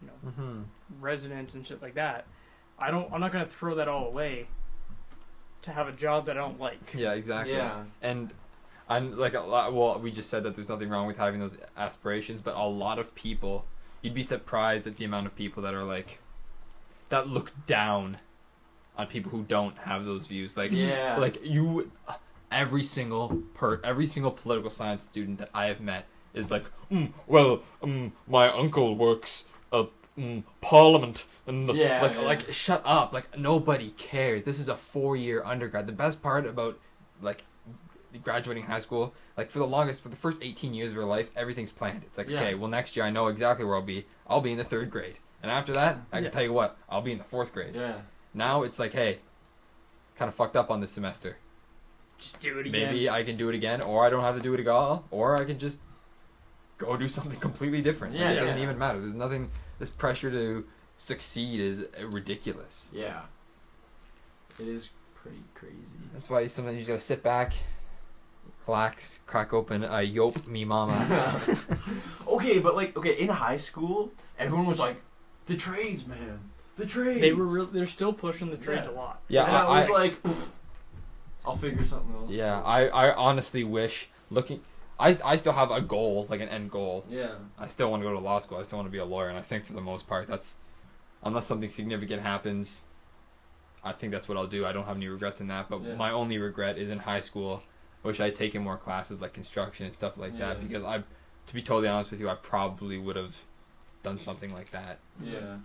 you know, Mm-hmm. residence and shit like that. I don't. I'm not gonna throw that all away to have a job that I don't like. Yeah. Exactly. Yeah. And I'm like a lot. Well, we just said that there's nothing wrong with having those aspirations, but a lot of people, you'd be surprised at the amount of people that are like, that look down on people who don't have those views. Like, Yeah. like you, every single per, every single political science student that I have met is like, mm, well, um, my uncle works at mm, Parliament, and Yeah, like, yeah. like, shut up, like nobody cares. This is a four-year undergrad. The best part about like graduating high school, like for the longest, for the first 18 years of your life, everything's planned. It's like, Yeah. okay, well, next year I know exactly where I'll be. I'll be in the third grade, and after that, I can Yeah. tell you what, I'll be in the fourth grade. Yeah. Now it's like, hey, kind of fucked up on this semester. Just do it again. Maybe I can do it again, or I don't have to do it at all, or I can just go do something completely different. Like, Yeah, it doesn't even matter. There's nothing. This pressure to succeed is ridiculous. Yeah. It is pretty crazy. That's why sometimes you just gotta sit back, relax, crack open a Yope Me Mama. (laughs) okay, but like, okay, in high school, everyone was like, the trades, man. The trades. They were. Real, they're still pushing the trades Yeah. a lot. yeah, and I, I, was I- like, "Pfft, I'll figure something else. yeah. I, I honestly wish looking. I, I still have a goal, like an end goal. Yeah. I still want to go to law school. I still want to be a lawyer, and I think for the most part, that's unless something significant happens, I think that's what I'll do. I don't have any regrets in that. But Yeah. my only regret is in high school. Wish I'd taken more classes like construction and stuff like that because I, to be totally honest with you, I probably would have done something like that. Yeah.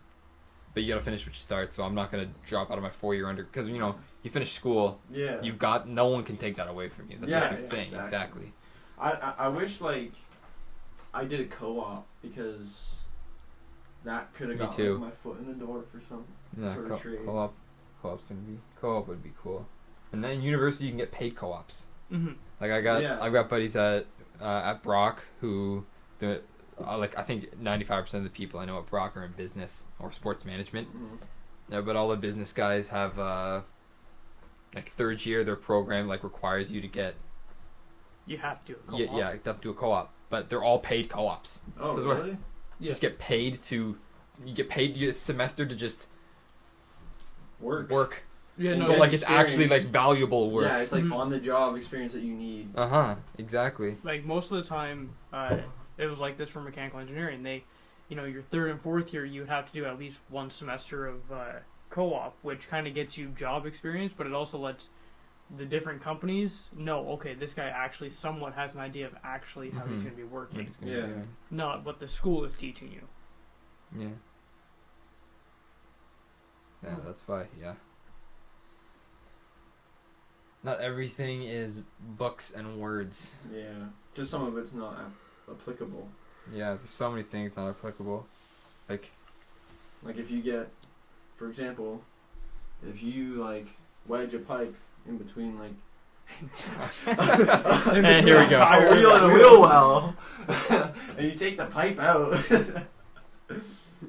But you gotta finish what you start, so I'm not gonna drop out of my four year under because you know you finish school, Yeah. you've got no one can take that away from you. That's Yeah, like your yeah, thing, exactly. exactly. I, I I wish like I did a co-op because that could have got like, my foot in the door for some. Yeah, Sort of co- trade. co-op, co-op's gonna be co-op would be cool. And then in university you can get paid co-ops. Mm-hmm. Like I got, Yeah. I've got buddies at uh, at Brock who, the uh, like I think ninety five percent of the people I know at Brock are in business or sports management. Mhm. Yeah, but all the business guys have uh, like third year their program like requires you to get You have to. yeah, yeah you have to do a co-op, but they're all paid co-ops. Oh, So really? You Yeah. just get paid to you get paid you get a semester to just Work. work, Yeah, no, but get like it's actually like valuable work. Yeah, it's like Mhm. on the job experience that you need. Uh huh. Exactly. like most of the time, uh, it was like this for mechanical engineering. They, you know, your third and fourth year, you would have to do at least one semester of uh, co-op, which kind of gets you job experience, but it also lets the different companies know, okay, this guy actually somewhat has an idea of actually how he's Mhm. going to be working, What it's gonna Yeah. do. not what the school is teaching you. Yeah. Yeah, that's why. Yeah. Not everything is books and words. Yeah, just some of it's not applicable. Yeah, there's so many things not applicable. Like, Like if you get, for example, if you like wedge a pipe in between like (laughs) (laughs) And here we go. a wheel and a (laughs) wheel well, and you take the pipe out.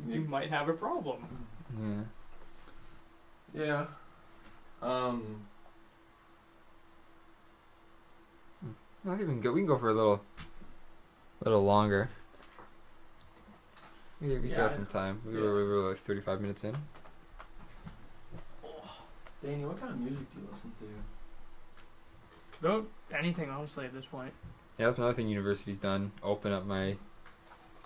You might have a problem. yeah. yeah. Um. I think we can go. We can go for a little, little longer. We, we still Yeah, have some time. We yeah. were, we were like 35 minutes in. Oh, Danny, what kind of music do you listen to? About anything, honestly, at this point. Yeah, that's another thing university's done. Open up my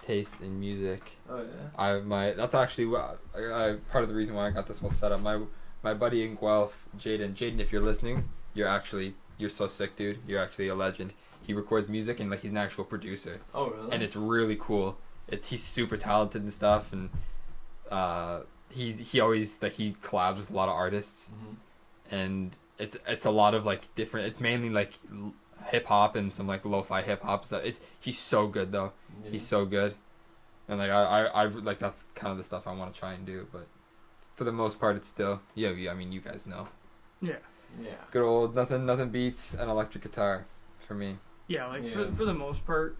taste in music. Oh yeah. I my that's actually what I, I, part of the reason why I got this whole setup. My my buddy in Guelph, Jaden. Jaden, if you're listening, you're actually you're so sick, dude. You're actually a legend. He records music and like he's an actual producer, Oh really? and it's really cool. It's he's super talented and stuff, and uh, he's he always like he collabs with a lot of artists, Mhm. and it's it's a lot of like different. It's mainly like hip hop and some like lo-fi hip hop stuff. It's he's so good though. Yeah. He's so good, and like I, I, I like that's kind of the stuff I want to try and do. But for the most part, it's still yeah. yeah, I mean, you guys know, Yeah. Yeah. good old nothing, nothing beats an electric guitar for me. Yeah, like Yeah. For, for the most part,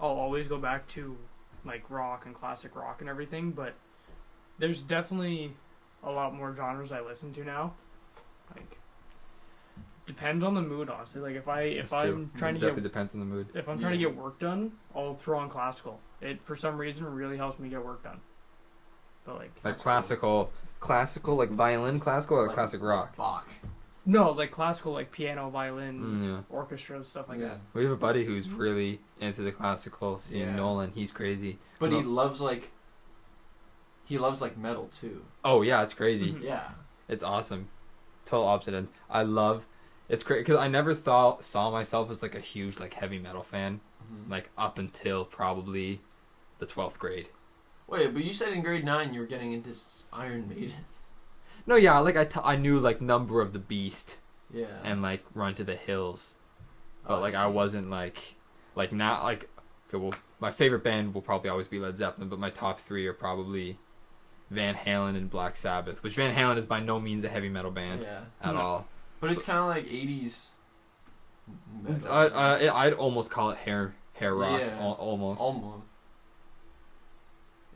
I'll always go back to like rock and classic rock and everything, but there's definitely a lot more genres I listen to now. Like depends on the mood, honestly. Like if I if It's I'm true. trying it to definitely get depends on the mood. if I'm trying to get work done, I'll throw on classical. It for some reason really helps me get work done. But like Like That's classical, classical like violin classical or Like- classic rock. Bach. No, like classical like piano, violin, Mm, yeah. orchestra stuff like yeah. that. We have a buddy who's really into the classical scene. Yeah. Nolan, he's crazy. But he No. loves like. He loves like metal too. Oh yeah, it's crazy. Mhm. Yeah. It's awesome. Total opposite ends. I love. It's crazy because I never thought saw myself as like a huge like heavy metal fan. Mhm. Like up until probably the twelfth grade. Wait, but you said in grade nine you were getting into s- Iron Maiden. No, yeah, like I, t- I knew like Number of the Beast Yeah. and like Run to the Hills, but Oh, like I see. wasn't like like not like okay. Well, my favorite band will probably always be Led Zeppelin, but my top three are probably Van Halen and Black Sabbath. Which Van Halen is by no means a heavy metal band Yeah. at No. all. But it's kind of like '80s. I, I I'd almost call it hair hair rock Yeah. al- almost. Almost.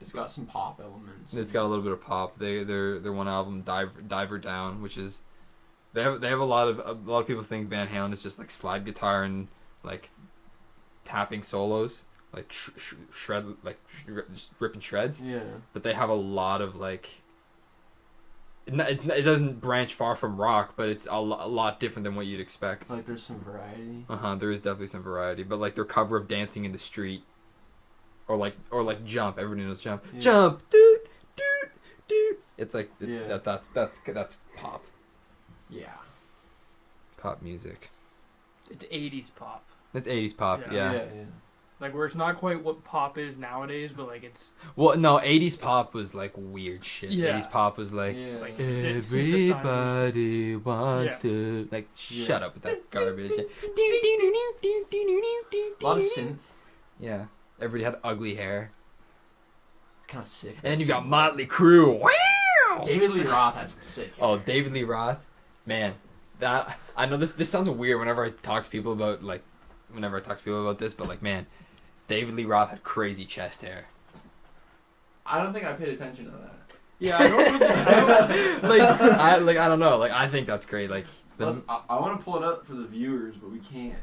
It's got some pop elements. It's got a little bit of pop. They their their one album Diver Diver Down, which is they have they have a lot of a lot of people think Van Halen is just like slide guitar and like tapping solos, like sh- sh- shred like sh- just ripping shreds. Yeah. But they have a lot of like. It, it, doesn't branch far from rock, but it's a, lo- a lot different than what you'd expect. Like there's some variety. Uh huh. There is definitely some variety, but like their cover of "Dancing in the Street," or like or like "Jump." Everybody knows "Jump." Yeah. Jump, doot, doot, doot. It's like it's, Yeah. that, that's that's that's pop, Yeah. pop music. It's 80s pop. It's '80s pop, Yeah. yeah. Yeah. yeah. Like where it's not quite what pop is nowadays, but like it's Well, no, '80s pop was like weird shit. Yeah. '80s pop was like yeah. like everybody wants Yeah. to like Yeah. shut up with that garbage. a lot of synth. Yeah, everybody had ugly hair, It's kind of sick. and then you got Motley Crue. Wow. David Lee Roth had some sick. hair. Oh, David Lee Roth, man, that I know this. This sounds weird whenever I talk to people about like, whenever I talk to people about this, but like, man, David Lee Roth had crazy chest hair. I don't think I paid attention to that. yeah. I don't, really, (laughs) I don't, like, I like I don't know. Like, I think that's great. Like, The- Let's- I, I want to pull it up for the viewers, but we can't.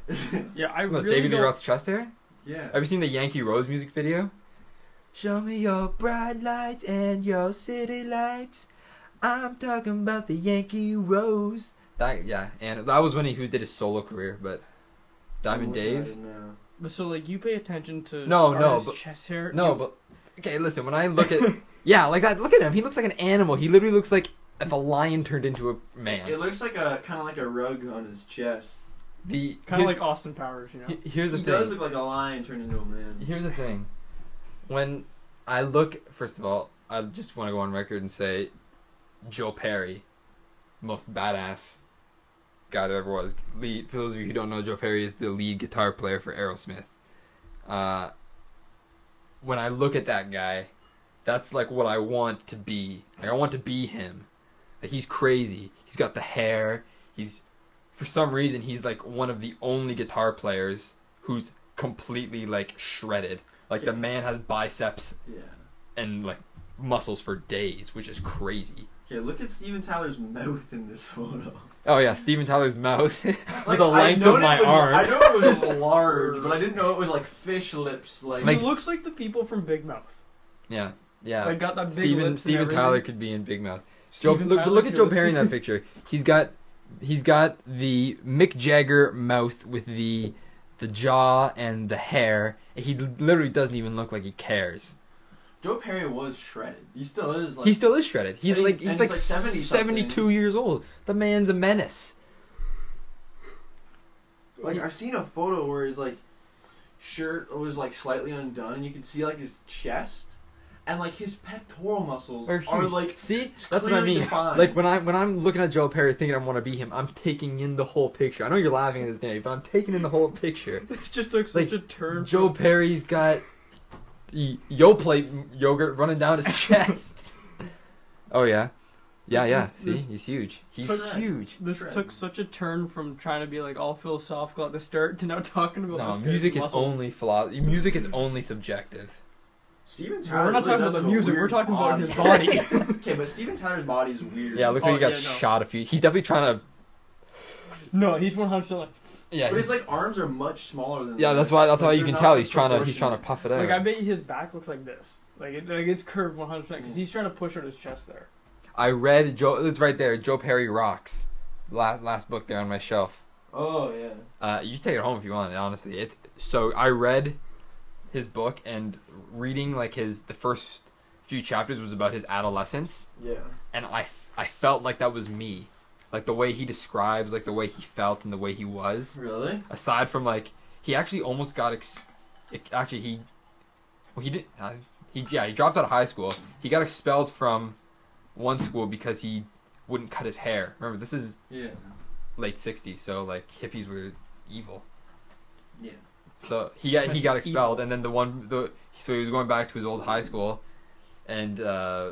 Yeah, I what, really David Lee Roth's chest hair? Yeah. Have you seen the Yankee Rose music video? Show me your bright lights and your city lights. I'm talking about the Yankee Rose. That yeah, and that was when he who did his solo career, but Diamond I'm looking at Dave. But so like you pay attention to No, no, but- chest hair. No, you- but okay, listen. When I look at (laughs) yeah, like that. Look at him. He looks like an animal. He literally looks like if a lion turned into a man. It looks like a kind of like a rug on his chest. The kind of like Austin Powers, you know. he- here's the he thing. does look like a lion turned into a man. Here's the thing. When I look, first of all, I just want to go on record and say Joe Perry, most badass guy there ever was. Lead, for those of you who don't know, Joe Perry is the lead guitar player for Aerosmith. Uh, when I look at that guy, that's like what I want to be. Like I want to be him. Like he's crazy. He's got the hair. He's for some reason he's like one of the only guitar players who's completely like shredded. Like the man has biceps Yeah. and like muscles for days, which is crazy. Okay, look at Steven Tyler's mouth in this photo. Oh yeah, Steven Tyler's mouth (laughs) Like, the I length know of my it was, arm. I know it was (laughs) large, but I didn't know it was like fish lips. Like, Like- he looks like the people from Big Mouth. Yeah, yeah. Like got that big Steven lips Steven. Tyler could be in Big Mouth. Joe, Steven look, Tyler look at Joe Perry in that picture. He's got he's got the Mick Jagger mouth with the the jaw and the hair. He literally doesn't even look like he cares. Joe Perry was shredded. He still is. Like, he still is shredded. He's like he's like, like 70 something. 72 years old. The man's a menace. like I've seen a photo where his like shirt was like slightly undone, and you can see like his chest, and like his pectoral muscles Are are, like See, that's what I mean. defined. Like when I when I'm looking at Joe Perry thinking I want to be him, I'm taking in the whole picture. I know you're laughing at this day, but I'm taking in the whole picture. (laughs) It just took Like, such a turn. Joe from- Perry's got y- Yoplait yogurt running down his (laughs) chest. oh yeah, yeah, yeah. This- See, this- he's huge. He's Took- huge. This Shred. took such a turn from trying to be like all philosophical at the start to now talking about No, music is muscles. only flaw. Music is only subjective. Steven We're not really talking about the have a music. We're weird talking about his body. (laughs) okay, but Steven Tyler's body is weird. Yeah, it looks Oh, like he got yeah, no. shot a few. He's definitely trying to. no, he's one hundred percent like. Yeah, but his he's- like arms are much smaller than. yeah. That's why. That's Like, why you can tell he's trying to. He's trying to puff it out. Like I bet his back looks like this. Like it, like it's curved one hundred percent because he's trying to push out his chest there. I read Joe. It's right there. Joe Perry rocks. Last last book there on my shelf. Oh yeah. Uh, you can take it home if you want. Honestly, it's so I read his book and reading like his the first few chapters was about his adolescence, Yeah. and I I felt like that was me, like the way he describes like the way he felt and the way he was. Really? Aside from like he actually almost got ex- actually he well he did uh, he yeah he dropped out of high school. He got expelled from one school because he wouldn't cut his hair. Remember this is Yeah. late '60s, so like hippies were evil. Yeah. So he got he got (laughs) expelled, and then the one the so he was going back to his old high school, and uh,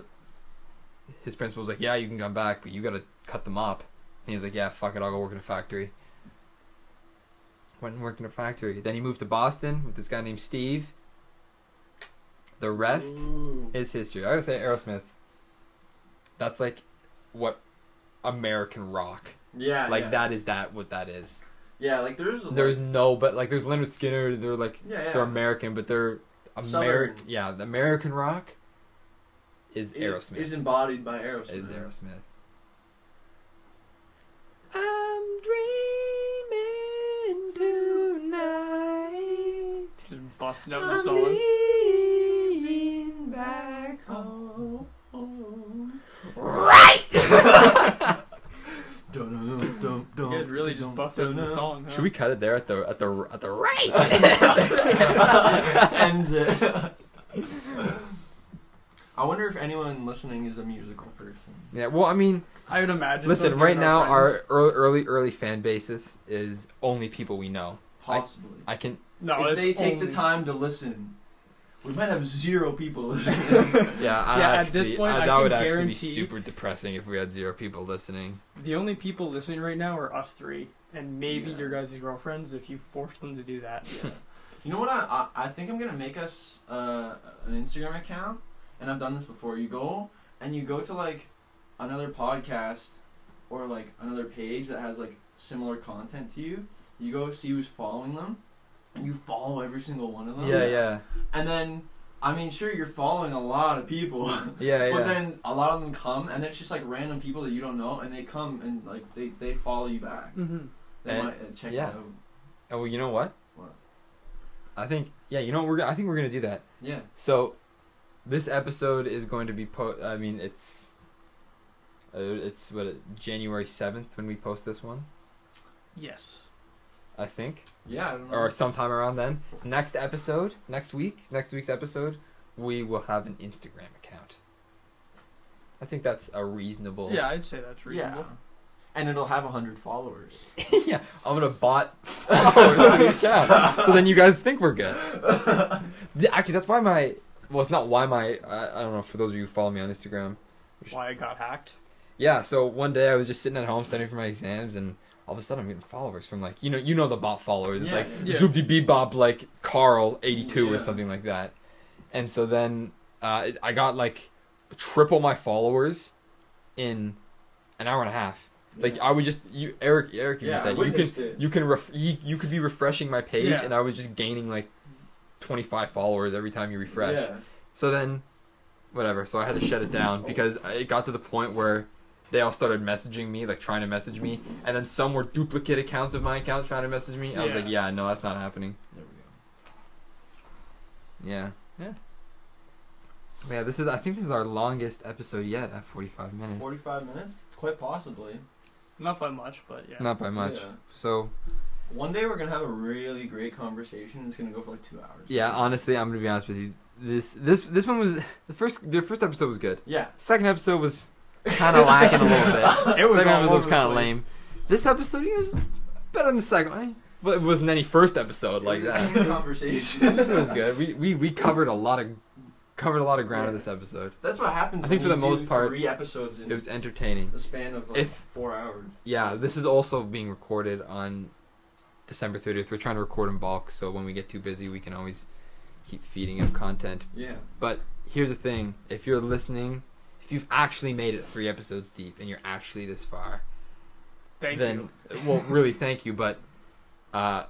his principal was like, "Yeah, you can come back, but you got to cut them up." And he was like, "Yeah, fuck it, I'll go work in a factory." Went and worked in a factory. Then he moved to Boston with this guy named Steve. The rest Ooh. is history. I gotta say, Aerosmith. That's like what American rock. Yeah. Like yeah. that is that what that is. Yeah, like there's. Like, There's no, but like there's Lynyrd Skynyrd. They're like Yeah, yeah. they're American, but they're American. Yeah, the American rock is It Aerosmith. Is embodied by Aerosmith. Is Aerosmith. I'm dreaming tonight. Just busting out the I'm song. leaving back oh. home. Dun, dun, dun, You guys really just busted out the song. Huh? Should we cut it there at the at the at the right? (laughs) Ends it. I wonder if anyone listening is a musical person. yeah. Well, I mean, I would imagine. listen. so, Right now, our early early early fan basis is only people we know. Possibly. I can. no, if they take only- the time to listen, we might have zero people listening. (laughs) Yeah, I Yeah, at this point, I, I that can would actually be guarantee- super depressing if we had zero people listening. The only people listening right now are us three, and maybe Yeah. your guys' girlfriends if you force them to do that. (laughs) you know what? I, I I think I'm gonna make us uh, an Instagram account, and I've done this before. You go and you go to like another podcast or like another page that has like similar content to you, you go see who's following them, and you follow every single one of them. Yeah, yeah, And then, I mean, sure, you're following a lot of people, (laughs) yeah, yeah. but then a lot of them come, and it's just like random people that you don't know, and they come and like they, they follow you back. Mm-hmm. They And- might uh, check yeah. out. oh, well, you know what? What? I think yeah. You know what? We're gonna, I think we're gonna do that. Yeah. So, this episode is going to be po. I mean, it's. Uh, it's what January seventh when we post this one. Yes. I think. Yeah. I don't or sometime around then. Next episode, next week, next week's episode, we will have an Instagram account. I think that's a reasonable. Yeah, I'd say that's reasonable. Yeah. And it'll have hundred followers. (laughs) yeah. I'm gonna bot (laughs) followers to the account, so then you guys think we're good. (laughs) Actually, that's why my. Well, it's not why my. I, I don't know. For those of you who follow me on Instagram, Why it got hacked? yeah. So one day I was just sitting at home studying for my exams, and all of a sudden I'm getting followers from like you know you know the bot followers. It's Yeah, like yeah. Zoopty Bebop like Carl eighty two Yeah. or something like that. And so then uh, I got like triple my followers in an hour and a half. Like I would just you Eric Eric even Yeah, said you can it. you can ref, you, you could be refreshing my page Yeah. and I was just gaining like twenty five followers every time you refresh. Yeah. So then, whatever. So I had to shut it down because it got to the point where they all started messaging me, like trying to message me, and then some were duplicate accounts of my account trying to message me. I was like, yeah, no, that's not happening. There we go. Yeah, yeah. Yeah, this is. I think this is our longest episode yet at forty-five minutes. Forty-five minutes, quite possibly. Not by much, but yeah. Not by much. Yeah. So One day we're gonna have a really great conversation. It's gonna go for like two hours. yeah, honestly, I'm gonna be honest with you. This this this one was (laughs) the first. The first episode was good. Yeah. Second episode was kind of lacking a little bit. (laughs) It was second all episode was over the kind of place. lame. This episode yeah, was better than the second one, but it wasn't any first episode like that. conversation. (laughs) it was good. We, we we covered a lot of covered a lot of ground in this episode. That's what happens. I think when for the you most do part, three episodes in It was entertaining. the span of like If- four hours. Yeah, this is also being recorded on December 30th. We're trying to record in bulk, so when we get too busy, we can always keep feeding up content. Yeah. But here's the thing: if you're listening, if you've actually made it three episodes deep and you're actually this far, Thank then you. (laughs) well, really, thank you. But uh,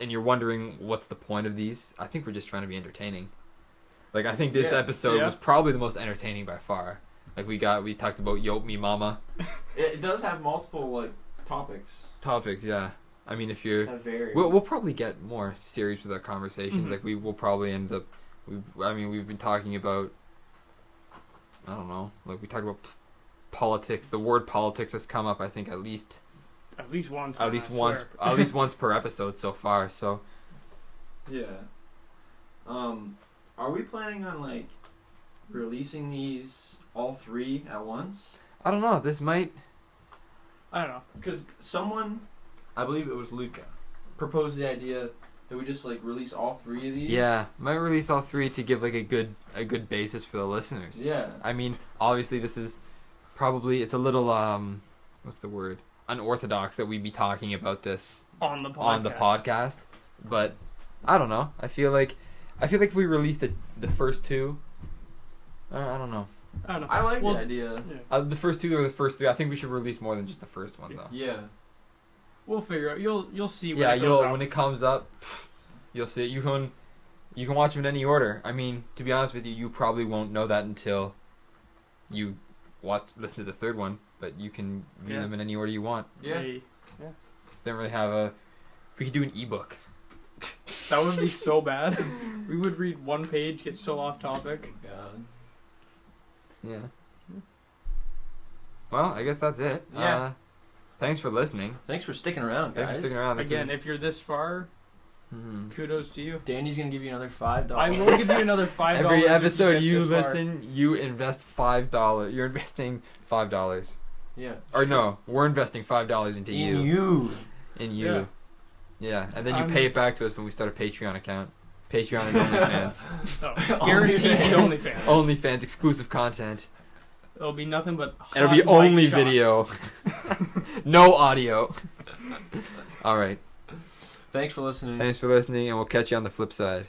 and you're wondering what's the point of these? I think we're just trying to be entertaining. Like I think this Yeah. episode Yeah. was probably the most entertaining by far. Like we got we talked about Yope Me Mama (laughs) It, it does have multiple like topics topics. Yeah, I mean if you're that vary. We'll, we'll probably get more serious with our conversations. Mhm. Like we will probably end up. We, I mean, we've been talking about. I don't know. Like we talked about p- politics. The word politics has come up. I think at least At least once. at least I once swear. at least (laughs) once per episode so far. So yeah. Um, are we planning on like releasing these all three at once? I don't know. This might. I don't know. Because someone, I believe it was Luca, proposed the idea that we just like release all three of these. Yeah, might release all three to give like a good a good basis for the listeners. Yeah. I mean, obviously this is probably it's a little um, what's the word? Unorthodox that we'd be talking about this On the podcast. on the podcast. But I don't know. I feel like I feel like if we released the the first two, uh, I don't know. I don't know. I like Well, the idea. Yeah. Uh, the first two or the first three. I think we should release more than just the first one though. Yeah. We'll figure out. You'll you'll see when yeah, it goes you'll up. when it comes up, (sighs) you'll see it. You can you can watch them in any order. I mean, to be honest with you, you probably won't know that until you watch listen to the third one. But you can view Yeah. them in any order you want. Yeah. Hey, They don't really have a. We could do an ebook. (laughs) that would be so (laughs) bad. we would read one page, get so off topic. God. Yeah. Well, I guess that's it. Yeah. Uh, thanks for listening. Thanks for sticking around, guys. Thanks for sticking around. This Again, is- if you're this far, Mhm. kudos to you. Danny's gonna give you another five dollars. I dollars. will give you another five dollars. every episode you listen, you invest five dollars. You're investing five dollars. Yeah. Or no, we're investing five dollars into In you. you. In you. Yeah. and then you I'm- pay it back to us when we start a Patreon account. Patreon and (laughs) OnlyFans. Oh, guaranteed (laughs) OnlyFans. OnlyFans. OnlyFans exclusive content. It'll be nothing but. It'll be mic only shots. video. (laughs) no audio. All right. Thanks for listening. Thanks for listening, and we'll catch you on the flip side.